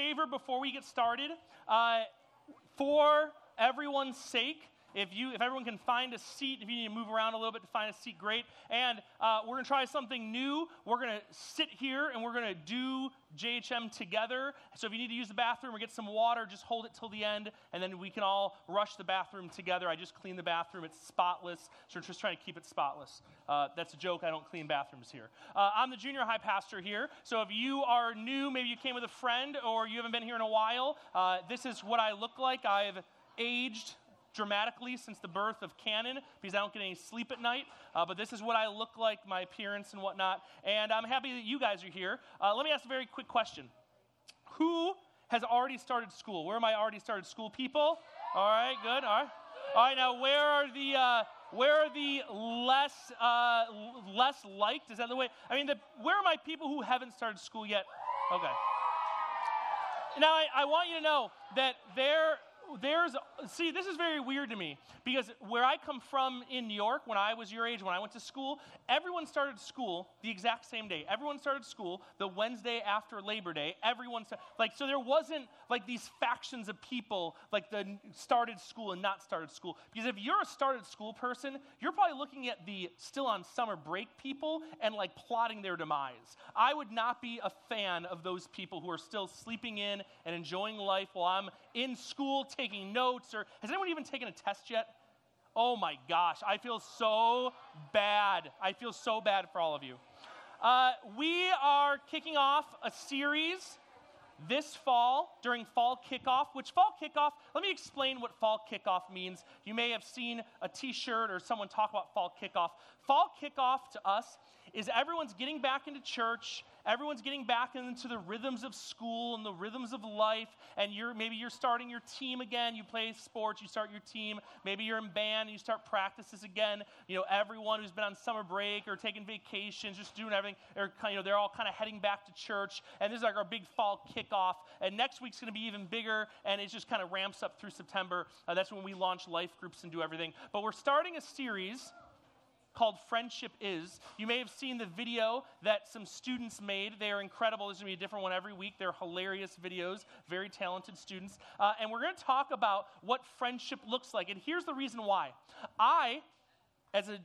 favor before we get started. Uh, for everyone's sake, if you, if everyone can find a seat, if you need to move around a little bit to find a seat, great. And uh, we're to try something new. We're to sit here and we're to do JHM together. So if you need to use the bathroom or get some water, just hold it till the end, and then we can all rush the bathroom together. I just cleaned the bathroom; it's spotless. So we're just trying to keep it spotless. Uh, that's a joke. I don't clean bathrooms here. Uh, I'm the junior high pastor here. So if you are new, maybe you came with a friend, or you haven't been here in a while, uh, this is what I look like. I've aged dramatically since the birth of Canon because I don't get any sleep at night. Uh, but this is what I look like, my appearance and whatnot. And I'm happy that you guys are here. Uh, let me ask a very quick question Who has already started school? Where are my already started school people? All right, good. All right. All right, now where are the. Uh, where are the less uh, less liked? Is that the way? I mean, the, where are my people who haven't started school yet? Okay. Now I, I want you to know that there there's, see, this is very weird to me because where I come from in New York, when I was your age, when I went to school, everyone started school the exact same day. Everyone started school the Wednesday after Labor Day. Everyone, like, so there wasn't like these factions of people, like the started school and not started school. Because if you're a started school person, you're probably looking at the still on summer break people and like plotting their demise. I would not be a fan of those people who are still sleeping in and enjoying life while I'm in school taking notes, or has anyone even taken a test yet? Oh my gosh, I feel so bad. I feel so bad for all of you. Uh, we are kicking off a series this fall during fall kickoff, which fall kickoff, let me explain what fall kickoff means. You may have seen a t shirt or someone talk about fall kickoff. Fall kickoff to us is everyone's getting back into church everyone's getting back into the rhythms of school and the rhythms of life and you're maybe you're starting your team again. You play sports you start your team. Maybe you're in band and you start practices again. You know everyone who's been on summer break or taking vacations just doing everything they're, you know, they're all kind of heading back to church and this is like our big fall kickoff and next week's going to be even bigger and it just kind of ramps up through september. Uh, that's when we launch life groups and do everything. But we're starting a series called Friendship Is. You may have seen the video that some students made. They are incredible. There's going to be a different one every week. They're hilarious videos, very talented students. Uh, and we're going to talk about what friendship looks like. And here's the reason why. I, as a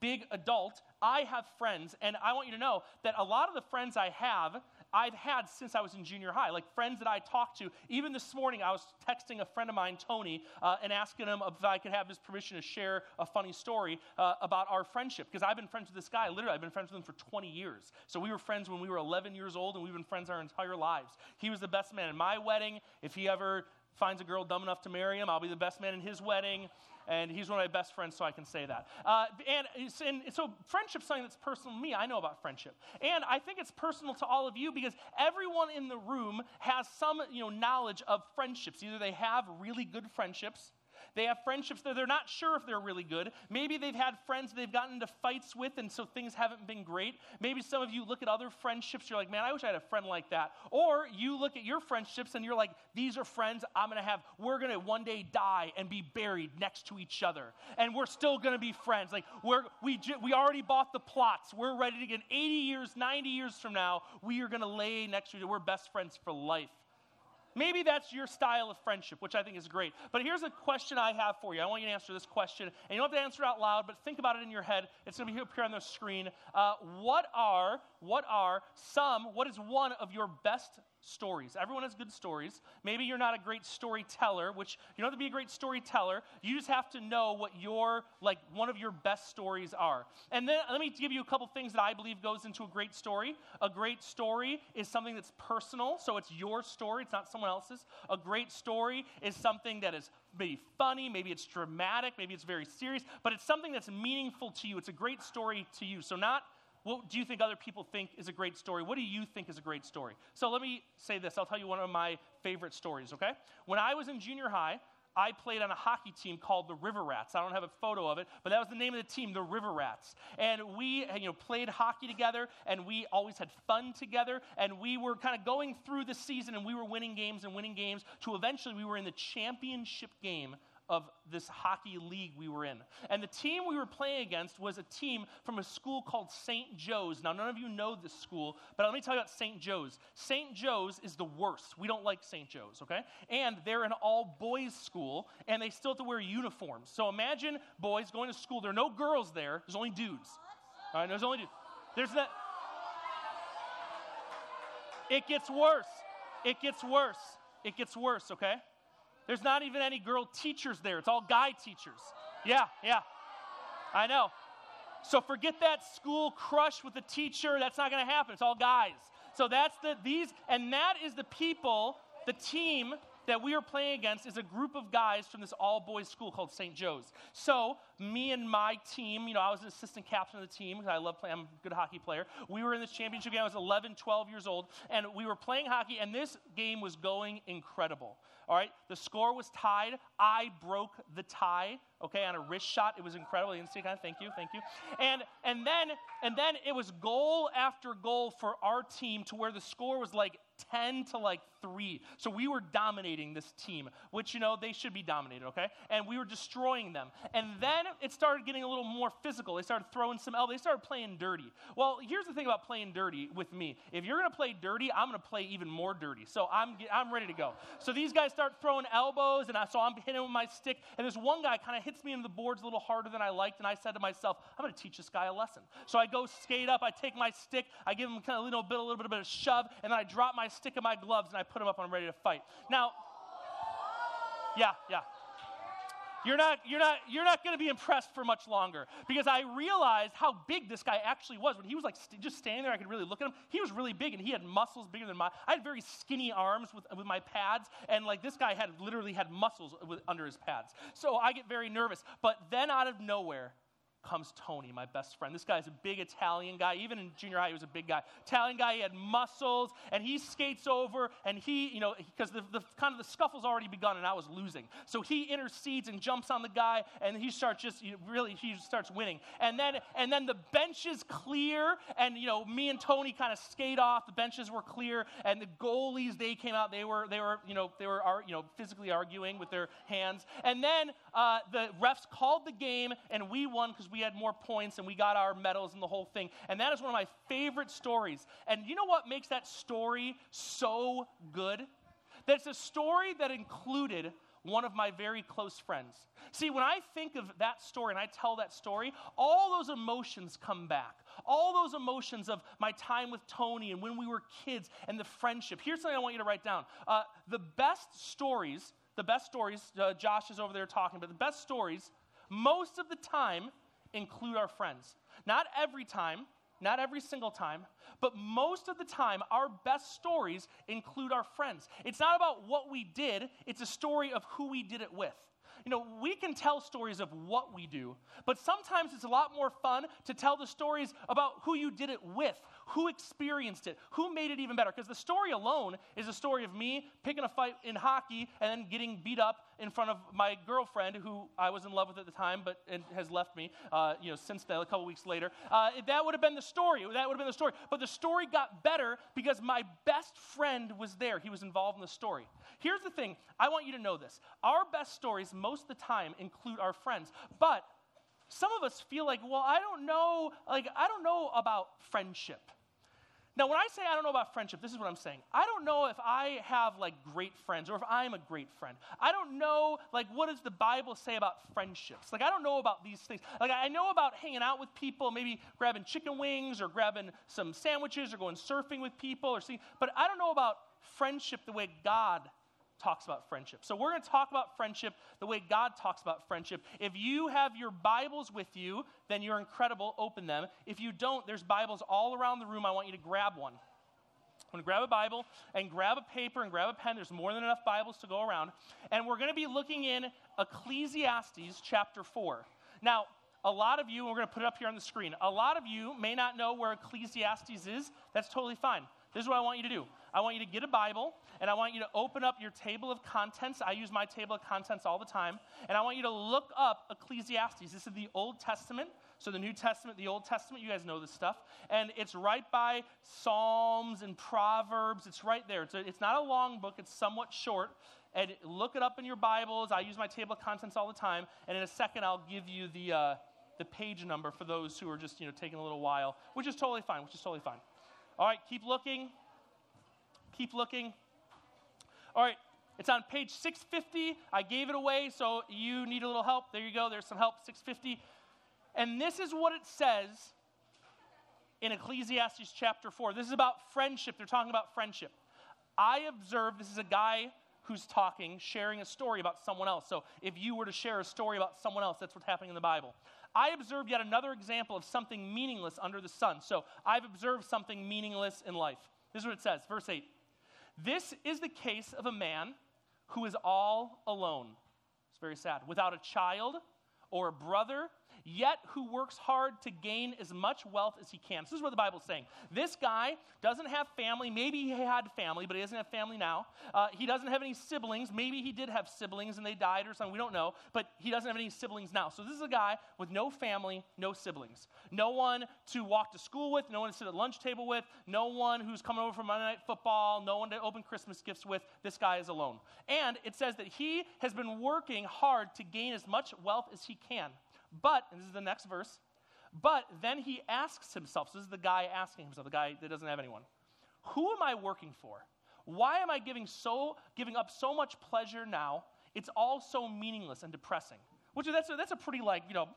big adult, I have friends, and I want you to know that a lot of the friends I have I've had since I was in junior high, like friends that I talked to. Even this morning, I was texting a friend of mine, Tony, uh, and asking him if I could have his permission to share a funny story uh, about our friendship. Because I've been friends with this guy, literally, I've been friends with him for 20 years. So we were friends when we were 11 years old, and we've been friends our entire lives. He was the best man in my wedding. If he ever finds a girl dumb enough to marry him, I'll be the best man in his wedding and he's one of my best friends, so I can say that. Uh, and, and so friendship's something that's personal to me. I know about friendship. And I think it's personal to all of you because everyone in the room has some you know, knowledge of friendships. Either they have really good friendships they have friendships that they're not sure if they're really good. Maybe they've had friends they've gotten into fights with, and so things haven't been great. Maybe some of you look at other friendships, you're like, man, I wish I had a friend like that. Or you look at your friendships and you're like, these are friends I'm going to have. We're going to one day die and be buried next to each other. And we're still going to be friends. Like, we're, we, we already bought the plots. We're ready to get 80 years, 90 years from now, we are going to lay next to each other. We're best friends for life. Maybe that's your style of friendship, which I think is great. But here's a question I have for you. I want you to answer this question. And you don't have to answer it out loud, but think about it in your head. It's going to be up here on the screen. Uh, what are, what are some, what is one of your best stories. Everyone has good stories. Maybe you're not a great storyteller, which you don't have to be a great storyteller. You just have to know what your like one of your best stories are. And then let me give you a couple things that I believe goes into a great story. A great story is something that's personal, so it's your story, it's not someone else's. A great story is something that is maybe funny, maybe it's dramatic, maybe it's very serious, but it's something that's meaningful to you. It's a great story to you. So not what do you think other people think is a great story? What do you think is a great story? So let me say this. I'll tell you one of my favorite stories, okay? When I was in junior high, I played on a hockey team called the River Rats. I don't have a photo of it, but that was the name of the team, the River Rats. And we, you know, played hockey together, and we always had fun together. And we were kind of going through the season, and we were winning games and winning games. To eventually, we were in the championship game of this hockey league we were in. And the team we were playing against was a team from a school called St. Joe's. Now, none of you know this school, but let me tell you about St. Joe's. St. Joe's is the worst. We don't like St. Joe's, okay? And they're an all boys school, and they still have to wear uniforms. So imagine boys going to school. There are no girls there, there's only dudes. All right, there's only dudes. There's that. It gets worse. It gets worse. It gets worse, okay? There's not even any girl teachers there. It's all guy teachers. Yeah, yeah. I know. So forget that school crush with the teacher. That's not going to happen. It's all guys. So that's the these and that is the people, the team that we are playing against is a group of guys from this all boys school called St. Joe's. So, me and my team, you know, I was an assistant captain of the team because I love playing, I'm a good hockey player. We were in this championship game. I was 11, 12 years old, and we were playing hockey, and this game was going incredible. All right, the score was tied. I broke the tie, okay, on a wrist shot. It was incredible. You didn't see kind of thank you, thank you. And and then and then it was goal after goal for our team to where the score was like 10 to like 3. So we were dominating this team, which, you know, they should be dominated, okay? And we were destroying them. And then it started getting a little more physical. They started throwing some elbows. They started playing dirty. Well, here's the thing about playing dirty with me. If you're going to play dirty, I'm going to play even more dirty. So I'm, I'm ready to go. So these guys start throwing elbows, and I, so I'm hitting with my stick. And this one guy kind of hits me into the boards a little harder than I liked. And I said to myself, I'm going to teach this guy a lesson. So I go skate up. I take my stick. I give him kind of a little bit, a little bit of a shove, and then I drop my stick in my gloves and I put them up and I'm ready to fight. Now, yeah, yeah. You're not, you're not, you're not going to be impressed for much longer because I realized how big this guy actually was. When he was like st- just standing there, I could really look at him. He was really big and he had muscles bigger than mine. I had very skinny arms with, with my pads, and like this guy had literally had muscles with, under his pads. So I get very nervous. But then out of nowhere, comes Tony, my best friend. This guy's a big Italian guy. Even in junior high, he was a big guy. Italian guy, he had muscles, and he skates over, and he, you know, because the, the kind of the scuffle's already begun, and I was losing. So he intercedes and jumps on the guy, and he starts just you know, really, he starts winning. And then, and then the benches clear, and you know, me and Tony kind of skate off. The benches were clear, and the goalies they came out. They were, they were, you know, they were, you know, physically arguing with their hands. And then uh, the refs called the game, and we won because we we had more points and we got our medals and the whole thing. And that is one of my favorite stories. And you know what makes that story so good? That it's a story that included one of my very close friends. See, when I think of that story and I tell that story, all those emotions come back. All those emotions of my time with Tony and when we were kids and the friendship. Here's something I want you to write down. Uh, the best stories, the best stories, uh, Josh is over there talking, but the best stories, most of the time, include our friends. Not every time, not every single time, but most of the time, our best stories include our friends. It's not about what we did, it's a story of who we did it with. You know, we can tell stories of what we do, but sometimes it's a lot more fun to tell the stories about who you did it with, who experienced it, who made it even better. Because the story alone is a story of me picking a fight in hockey and then getting beat up in front of my girlfriend, who I was in love with at the time, but has left me. Uh, you know, since then, a couple weeks later, uh, that would have been the story. That would have been the story. But the story got better because my best friend was there. He was involved in the story. Here's the thing: I want you to know this. Our best stories, most of the time, include our friends, but some of us feel like, well, I don't know, like I don't know about friendship. Now, when I say I don't know about friendship, this is what I'm saying. I don't know if I have like great friends or if I'm a great friend. I don't know like what does the Bible say about friendships. Like I don't know about these things. Like I know about hanging out with people, maybe grabbing chicken wings or grabbing some sandwiches or going surfing with people or seeing, but I don't know about friendship the way God talks about friendship. So we're going to talk about friendship the way God talks about friendship. If you have your Bibles with you, then you're incredible. Open them. If you don't, there's Bibles all around the room. I want you to grab one. I'm going to grab a Bible and grab a paper and grab a pen. There's more than enough Bibles to go around. And we're going to be looking in Ecclesiastes chapter 4. Now, a lot of you, we're going to put it up here on the screen, a lot of you may not know where Ecclesiastes is. That's totally fine. This is what I want you to do. I want you to get a Bible and I want you to open up your table of contents. I use my table of contents all the time. And I want you to look up Ecclesiastes. This is the Old Testament. So the New Testament, the Old Testament, you guys know this stuff. And it's right by Psalms and Proverbs. It's right there. It's, a, it's not a long book, it's somewhat short. And look it up in your Bibles. I use my table of contents all the time. And in a second, I'll give you the, uh, the page number for those who are just you know, taking a little while, which is totally fine, which is totally fine. All right, keep looking. Keep looking. All right, it's on page 650. I gave it away, so you need a little help. There you go. There's some help, 650. And this is what it says in Ecclesiastes chapter 4. This is about friendship. They're talking about friendship. I observe, this is a guy who's talking, sharing a story about someone else. So if you were to share a story about someone else, that's what's happening in the Bible. I observed yet another example of something meaningless under the sun. So I've observed something meaningless in life. This is what it says, verse 8. This is the case of a man who is all alone. It's very sad. Without a child or a brother yet who works hard to gain as much wealth as he can. This is what the Bible's saying. This guy doesn't have family. Maybe he had family, but he doesn't have family now. Uh, he doesn't have any siblings. Maybe he did have siblings and they died or something. We don't know. But he doesn't have any siblings now. So this is a guy with no family, no siblings. No one to walk to school with, no one to sit at lunch table with, no one who's coming over for Monday Night Football, no one to open Christmas gifts with. This guy is alone. And it says that he has been working hard to gain as much wealth as he can. But, and this is the next verse, but then he asks himself, so this is the guy asking himself, the guy that doesn't have anyone, who am I working for? Why am I giving, so, giving up so much pleasure now? It's all so meaningless and depressing. Which that's a, that's a pretty like, you know,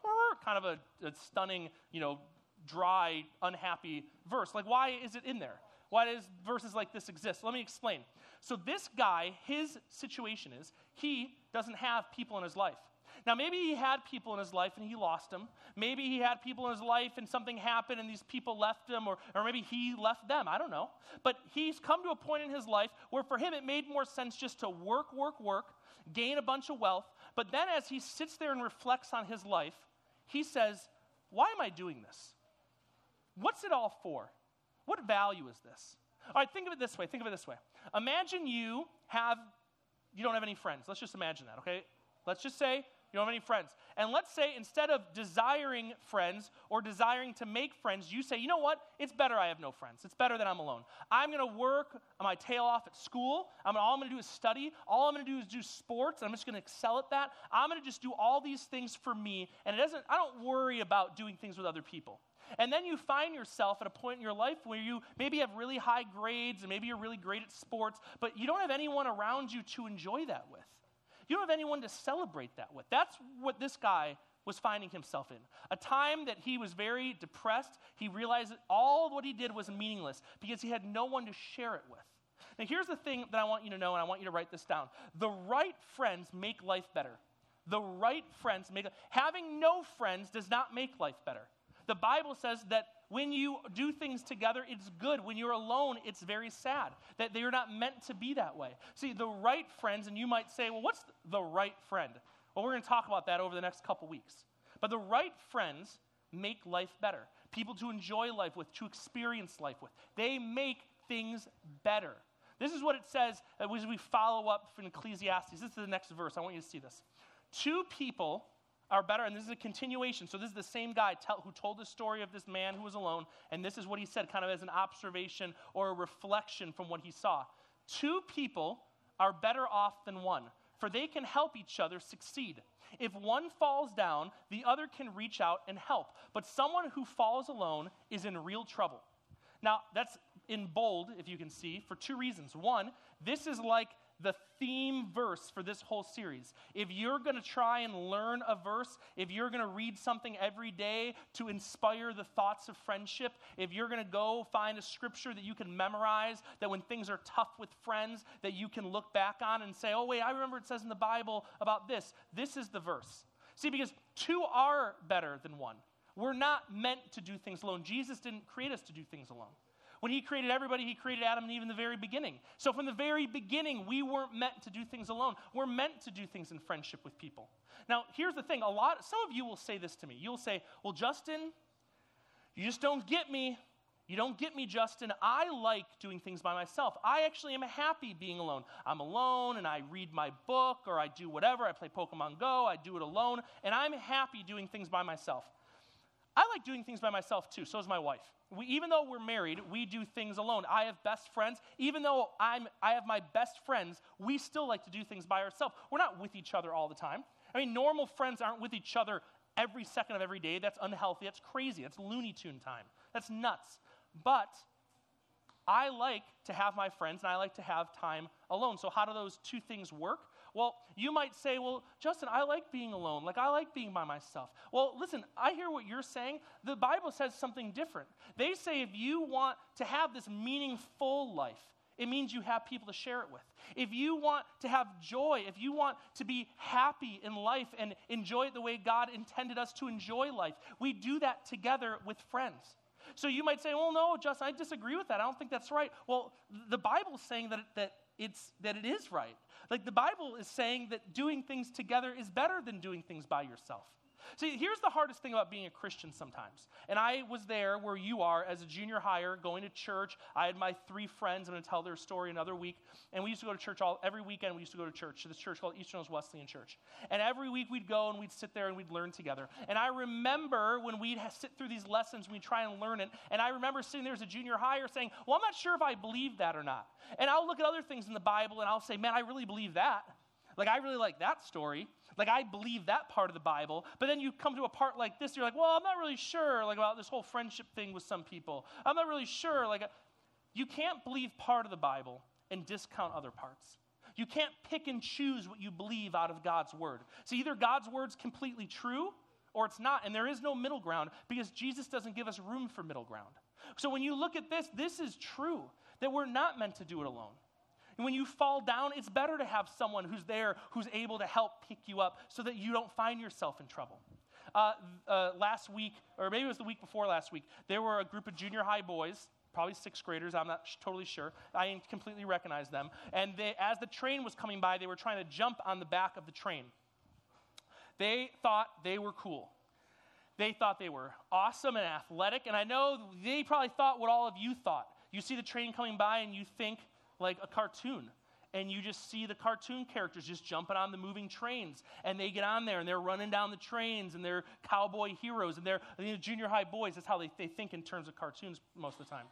kind of a, a stunning, you know, dry, unhappy verse. Like, why is it in there? Why does verses like this exist? Let me explain. So, this guy, his situation is he doesn't have people in his life. Now, maybe he had people in his life and he lost them. Maybe he had people in his life and something happened and these people left him, or, or maybe he left them. I don't know. But he's come to a point in his life where for him it made more sense just to work, work, work, gain a bunch of wealth. But then as he sits there and reflects on his life, he says, Why am I doing this? What's it all for? What value is this? All right, think of it this way. Think of it this way. Imagine you have, you don't have any friends. Let's just imagine that, okay? Let's just say you don't have any friends. And let's say instead of desiring friends or desiring to make friends, you say, you know what? It's better I have no friends. It's better that I'm alone. I'm going to work my tail off at school. I'm all I'm going to do is study. All I'm going to do is do sports. I'm just going to excel at that. I'm going to just do all these things for me. And it doesn't, I don't worry about doing things with other people. And then you find yourself at a point in your life where you maybe have really high grades and maybe you're really great at sports, but you don't have anyone around you to enjoy that with. You don't have anyone to celebrate that with. That's what this guy was finding himself in. A time that he was very depressed. He realized that all what he did was meaningless because he had no one to share it with. Now, here's the thing that I want you to know, and I want you to write this down. The right friends make life better. The right friends make having no friends does not make life better. The Bible says that when you do things together, it's good. When you're alone, it's very sad that they're not meant to be that way. See, the right friends, and you might say, well, what's the right friend? Well, we're going to talk about that over the next couple weeks. But the right friends make life better. People to enjoy life with, to experience life with. They make things better. This is what it says as we follow up from Ecclesiastes. This is the next verse. I want you to see this. Two people are better, and this is a continuation. So, this is the same guy tell, who told the story of this man who was alone, and this is what he said, kind of as an observation or a reflection from what he saw. Two people are better off than one, for they can help each other succeed. If one falls down, the other can reach out and help. But someone who falls alone is in real trouble. Now, that's in bold, if you can see, for two reasons. One, this is like the theme verse for this whole series. If you're going to try and learn a verse, if you're going to read something every day to inspire the thoughts of friendship, if you're going to go find a scripture that you can memorize, that when things are tough with friends, that you can look back on and say, oh, wait, I remember it says in the Bible about this. This is the verse. See, because two are better than one. We're not meant to do things alone. Jesus didn't create us to do things alone. When he created everybody, he created Adam and Eve in the very beginning. So from the very beginning, we weren't meant to do things alone. We're meant to do things in friendship with people. Now, here's the thing. A lot some of you will say this to me. You'll say, "Well, Justin, you just don't get me. You don't get me, Justin. I like doing things by myself. I actually am happy being alone. I'm alone and I read my book or I do whatever. I play Pokemon Go, I do it alone, and I'm happy doing things by myself. I like doing things by myself too. So does my wife. We, even though we're married, we do things alone. I have best friends. Even though I'm, I have my best friends, we still like to do things by ourselves. We're not with each other all the time. I mean, normal friends aren't with each other every second of every day. That's unhealthy. That's crazy. That's Looney Tune time. That's nuts. But I like to have my friends and I like to have time alone. So, how do those two things work? Well, you might say, well, Justin, I like being alone. Like, I like being by myself. Well, listen, I hear what you're saying. The Bible says something different. They say if you want to have this meaningful life, it means you have people to share it with. If you want to have joy, if you want to be happy in life and enjoy it the way God intended us to enjoy life, we do that together with friends. So you might say, well, no, Justin, I disagree with that. I don't think that's right. Well, the Bible's saying that, that, it's, that it is right. Like the Bible is saying that doing things together is better than doing things by yourself. See, here's the hardest thing about being a Christian sometimes. And I was there where you are as a junior higher going to church. I had my three friends. I'm going to tell their story another week. And we used to go to church all every weekend. We used to go to church to this church called Eastern Hills Wesleyan Church. And every week we'd go and we'd sit there and we'd learn together. And I remember when we'd sit through these lessons, we'd try and learn it. And I remember sitting there as a junior higher saying, "Well, I'm not sure if I believe that or not." And I'll look at other things in the Bible and I'll say, "Man, I really believe that." Like, I really like that story. Like, I believe that part of the Bible. But then you come to a part like this, you're like, well, I'm not really sure, like, about this whole friendship thing with some people. I'm not really sure. Like, you can't believe part of the Bible and discount other parts. You can't pick and choose what you believe out of God's word. So either God's word's completely true or it's not, and there is no middle ground because Jesus doesn't give us room for middle ground. So when you look at this, this is true that we're not meant to do it alone. And when you fall down, it's better to have someone who's there who's able to help pick you up so that you don't find yourself in trouble. Uh, uh, last week, or maybe it was the week before last week, there were a group of junior high boys probably sixth graders. I'm not sh- totally sure. I completely recognize them. And they, as the train was coming by, they were trying to jump on the back of the train. They thought they were cool. They thought they were awesome and athletic. And I know they probably thought what all of you thought. You see the train coming by and you think, like a cartoon. And you just see the cartoon characters just jumping on the moving trains. And they get on there and they're running down the trains and they're cowboy heroes and they're junior high boys. That's how they, they think in terms of cartoons most of the time.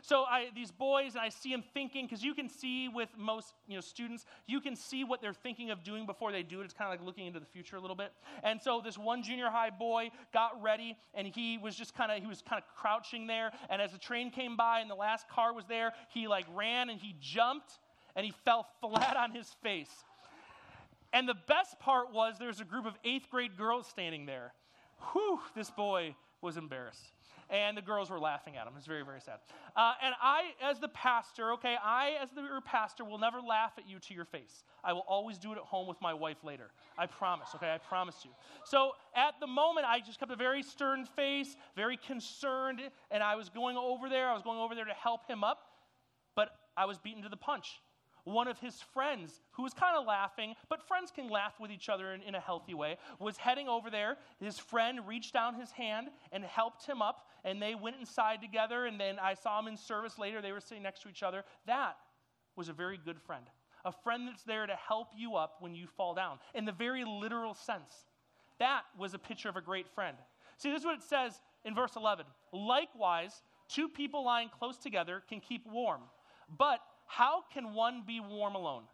So I, these boys, and I see them thinking, because you can see with most you know, students, you can see what they're thinking of doing before they do it. It's kind of like looking into the future a little bit. And so this one junior high boy got ready, and he was just kind of he was kind of crouching there. And as the train came by and the last car was there, he like ran and he jumped and he fell flat on his face. And the best part was there's a group of eighth grade girls standing there. Whew, this boy was embarrassed. And the girls were laughing at him. It's very, very sad. Uh, and I, as the pastor, okay, I, as the pastor, will never laugh at you to your face. I will always do it at home with my wife later. I promise, okay? I promise you. So at the moment, I just kept a very stern face, very concerned, and I was going over there. I was going over there to help him up, but I was beaten to the punch one of his friends, who was kind of laughing, but friends can laugh with each other in, in, a healthy way, was heading over there. His friend reached down his hand and helped him up, and they went inside together. And then I saw them in service later. They were sitting next to each other. That was a very good friend, a friend that's there to help you up when you fall down, in the very literal sense. That was a picture of a great friend. See, this is what it says in verse 11. Likewise, two people lying close together can keep warm, but how can one be warm alone?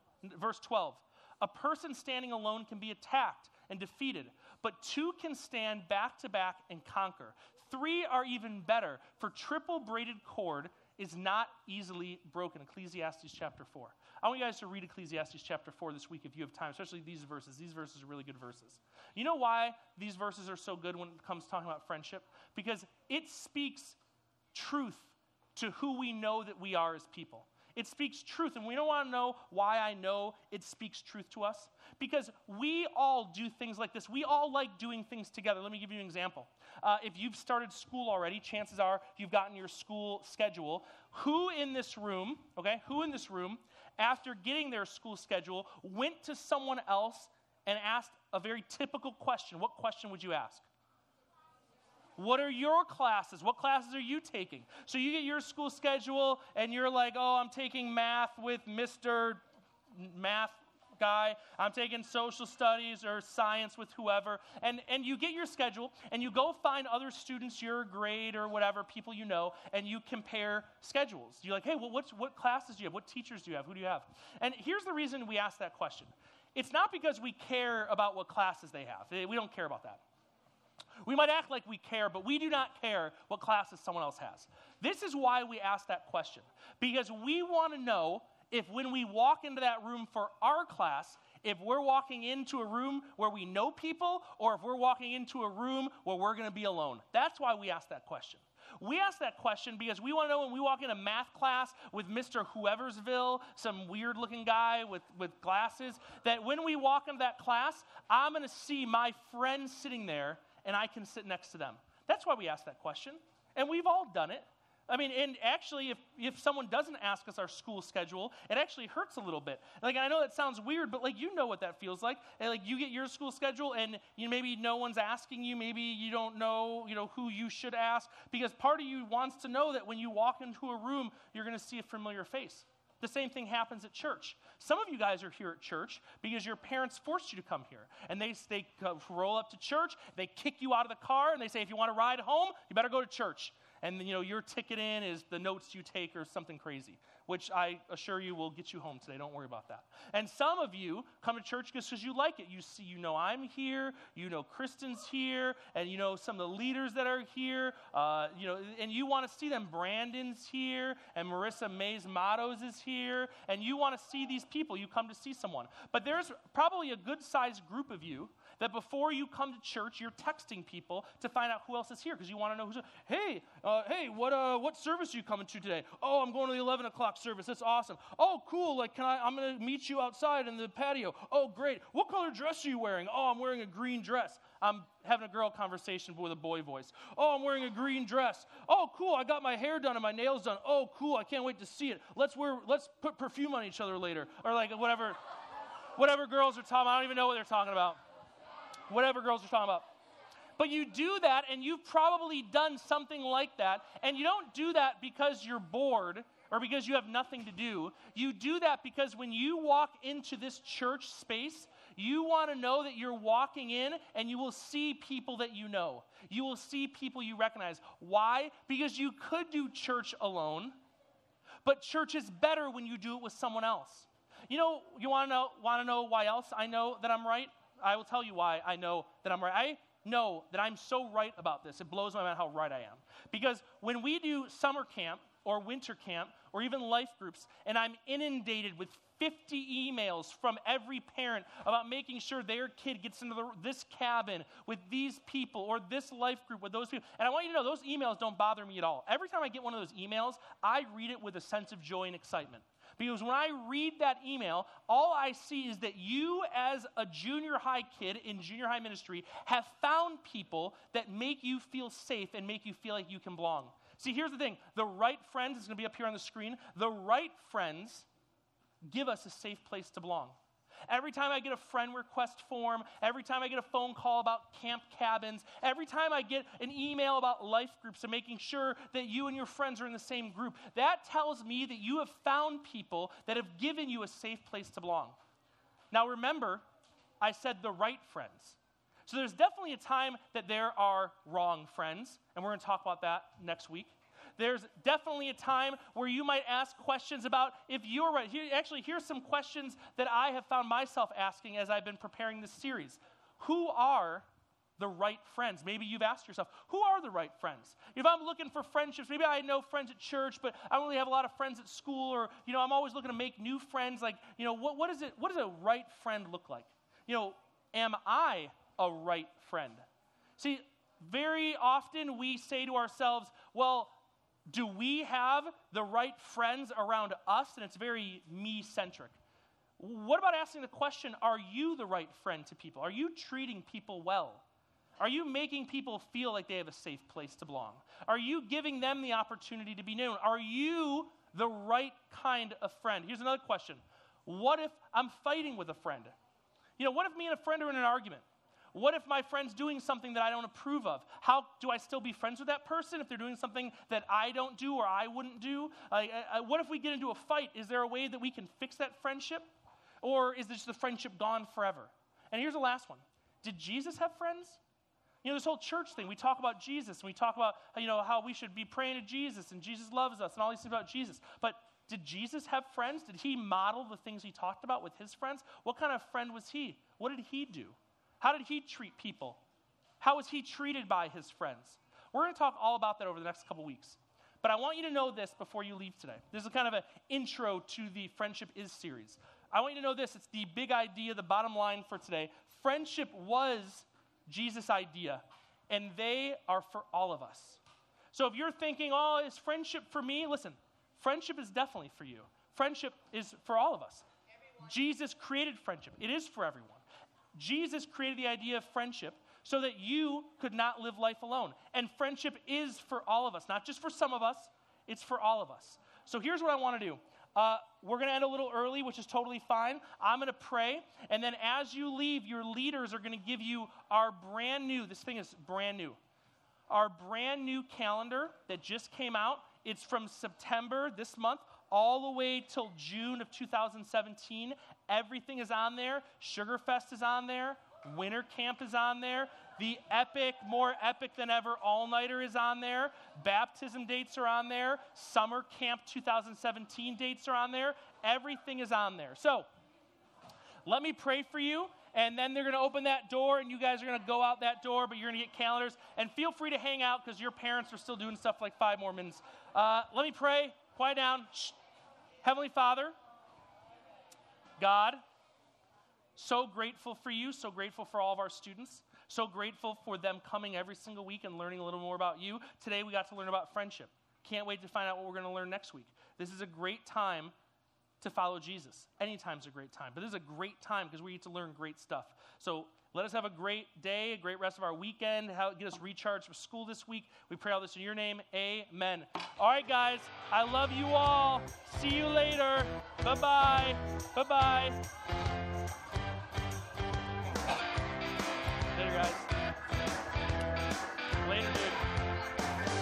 Verse 12 A person standing alone can be attacked and defeated, but two can stand back to back and conquer. Three are even better, for triple braided cord is not easily broken. Ecclesiastes chapter 4. I want you guys to read Ecclesiastes chapter 4 this week if you have time, especially these verses. These verses are really good verses. You know why these verses are so good when it comes to talking about friendship? Because it speaks truth to who we know that we are as people. It speaks truth. And we don't want to know why I know it speaks truth to us. Because we all do things like this. We all like doing things together. Let me give you an example. Uh, if you've started school already, chances are you've gotten your school schedule. Who in this room, okay, who in this room, after getting their school schedule, went to someone else and asked a very typical question? What question would you ask? What are your classes? What classes are you taking? So you get your school schedule and you're like, oh, I'm taking math with Mr. Math guy. I'm taking social studies or science with whoever. And, and you get your schedule and you go find other students your grade or whatever, people you know, and you compare schedules. You're like, hey, well, what's, what classes do you have? What teachers do you have? Who do you have? And here's the reason we ask that question it's not because we care about what classes they have, we don't care about that. We might act like we care, but we do not care what classes someone else has. This is why we ask that question. Because we want to know if when we walk into that room for our class, if we're walking into a room where we know people or if we're walking into a room where we're going to be alone. That's why we ask that question. We ask that question because we want to know when we walk into math class with Mr. Whoeversville, some weird looking guy with, with glasses, that when we walk into that class, I'm going to see my friend sitting there and I can sit next to them. That's why we ask that question. And we've all done it. I mean, and actually, if, if someone doesn't ask us our school schedule, it actually hurts a little bit. Like, I know that sounds weird, but like, you know what that feels like. And, like, you get your school schedule, and you maybe no one's asking you. Maybe you don't know, you know, who you should ask because part of you wants to know that when you walk into a room, you're going to see a familiar face. The same thing happens at church. Some of you guys are here at church because your parents forced you to come here. And they, they roll up to church, they kick you out of the car, and they say, if you want to ride home, you better go to church and you know your ticket in is the notes you take or something crazy which i assure you will get you home today. Don't worry about that. And some of you come to church just because you like it. You see you know i'm here. You know kristen's here. And you know some of the leaders that are here uh, you know and you want to see them. Brandon's here and marissa may's mottos is here. And you want to see these people. You come to see someone. But there's probably a good sized group of you that before you come to church, you're texting people to find out who else is here because you want to know who's. Hey, uh, hey, what uh, what service are you coming to today? Oh, I'm going to the 11 o'clock service. That's awesome. Oh, cool. Like, can I? I'm going to meet you outside in the patio. Oh, great. What color dress are you wearing? Oh, I'm wearing a green dress. I'm having a girl conversation with a boy voice. Oh, I'm wearing a green dress. Oh, cool. I got my hair done and my nails done. Oh, cool. I can't wait to see it. Let's wear. Let's put perfume on each other later, or like whatever. Whatever girls are talking, I don't even know what they're talking about whatever girls are talking about. But you do that, and you've probably done something like that, and you don't do that because you're bored or because you have nothing to do. You do that because when you walk into this church space, you want to know that you're walking in and you will see people that you know. You will see people you recognize. Why? Because you could do church alone, but church is better when you do it with someone else. You know, you want to know, want to know why else I know that I'm right? I will tell you why I know that I'm right. I know that I'm so right about this. It blows my mind how right I am. Because when we do summer camp or winter camp or even life groups, and I'm inundated with 50 emails from every parent about making sure their kid gets into the, this cabin with these people or this life group with those people. And I want you to know those emails don't bother me at all. Every time I get one of those emails, I read it with a sense of joy and excitement. Because when I read that email, all I see is that you, as a junior high kid in junior high ministry, have found people that make you feel safe and make you feel like you can belong. See, here's the thing the right friends is going to be up here on the screen. The right friends give us a safe place to belong. Every time I get a friend request form, every time I get a phone call about camp cabins, every time I get an email about life groups and making sure that you and your friends are in the same group, that tells me that you have found people that have given you a safe place to belong. Now remember, I said the right friends. So there's definitely a time that there are wrong friends, and we're going to talk about that next week. There's definitely a time where you might ask questions about if you're right. Here, actually, here's some questions that I have found myself asking as I've been preparing this series. Who are the right friends? Maybe you've asked yourself, who are the right friends? If I'm looking for friendships, maybe I know friends at church, but I don't really have a lot of friends at school, or you know, I'm always looking to make new friends. Like, you know, what, what is it? What does a right friend look like? You know, am I a right friend? See, very often we say to ourselves, well, do we have the right friends around us? And it's very me centric. What about asking the question are you the right friend to people? Are you treating people well? Are you making people feel like they have a safe place to belong? Are you giving them the opportunity to be known? Are you the right kind of friend? Here's another question What if I'm fighting with a friend? You know, what if me and a friend are in an argument? What if my friend's doing something that I don't approve of? How do I still be friends with that person if they're doing something that I don't do or I wouldn't do? Uh, uh, what if we get into a fight? Is there a way that we can fix that friendship? Or is this the friendship gone forever? And here's the last one Did Jesus have friends? You know, this whole church thing, we talk about Jesus and we talk about, you know, how we should be praying to Jesus and Jesus loves us and all these things about Jesus. But did Jesus have friends? Did he model the things he talked about with his friends? What kind of friend was he? What did he do? How did he treat people? How was he treated by his friends? We're going to talk all about that over the next couple weeks. But I want you to know this before you leave today. This is kind of an intro to the Friendship Is series. I want you to know this. It's the big idea, the bottom line for today. Friendship was Jesus' idea, and they are for all of us. So if you're thinking, oh, is friendship for me? Listen, friendship is definitely for you. Friendship is for all of us. Everyone. Jesus created friendship, it is for everyone. Jesus created the idea of friendship so that you could not live life alone. And friendship is for all of us, not just for some of us, it's for all of us. So here's what I want to do. Uh, we're going to end a little early, which is totally fine. I'm going to pray. And then as you leave, your leaders are going to give you our brand new, this thing is brand new, our brand new calendar that just came out. It's from September this month all the way till June of 2017. Everything is on there. Sugarfest is on there. Winter Camp is on there. The epic, more epic than ever, All Nighter is on there. Baptism dates are on there. Summer Camp 2017 dates are on there. Everything is on there. So, let me pray for you, and then they're going to open that door, and you guys are going to go out that door, but you're going to get calendars. And feel free to hang out because your parents are still doing stuff like five more minutes. Uh, let me pray. Quiet down. Shh. Heavenly Father, God, so grateful for you, so grateful for all of our students, so grateful for them coming every single week and learning a little more about you. Today we got to learn about friendship. Can't wait to find out what we're going to learn next week. This is a great time to follow Jesus. Anytime's a great time, but this is a great time because we get to learn great stuff. So let us have a great day, a great rest of our weekend, how, get us recharged for school this week. We pray all this in your name. Amen. All right, guys, I love you all. See you later. Bye bye. Bye bye. Later, guys. Later, dude.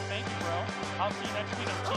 Thank you, bro. I'll see you next week.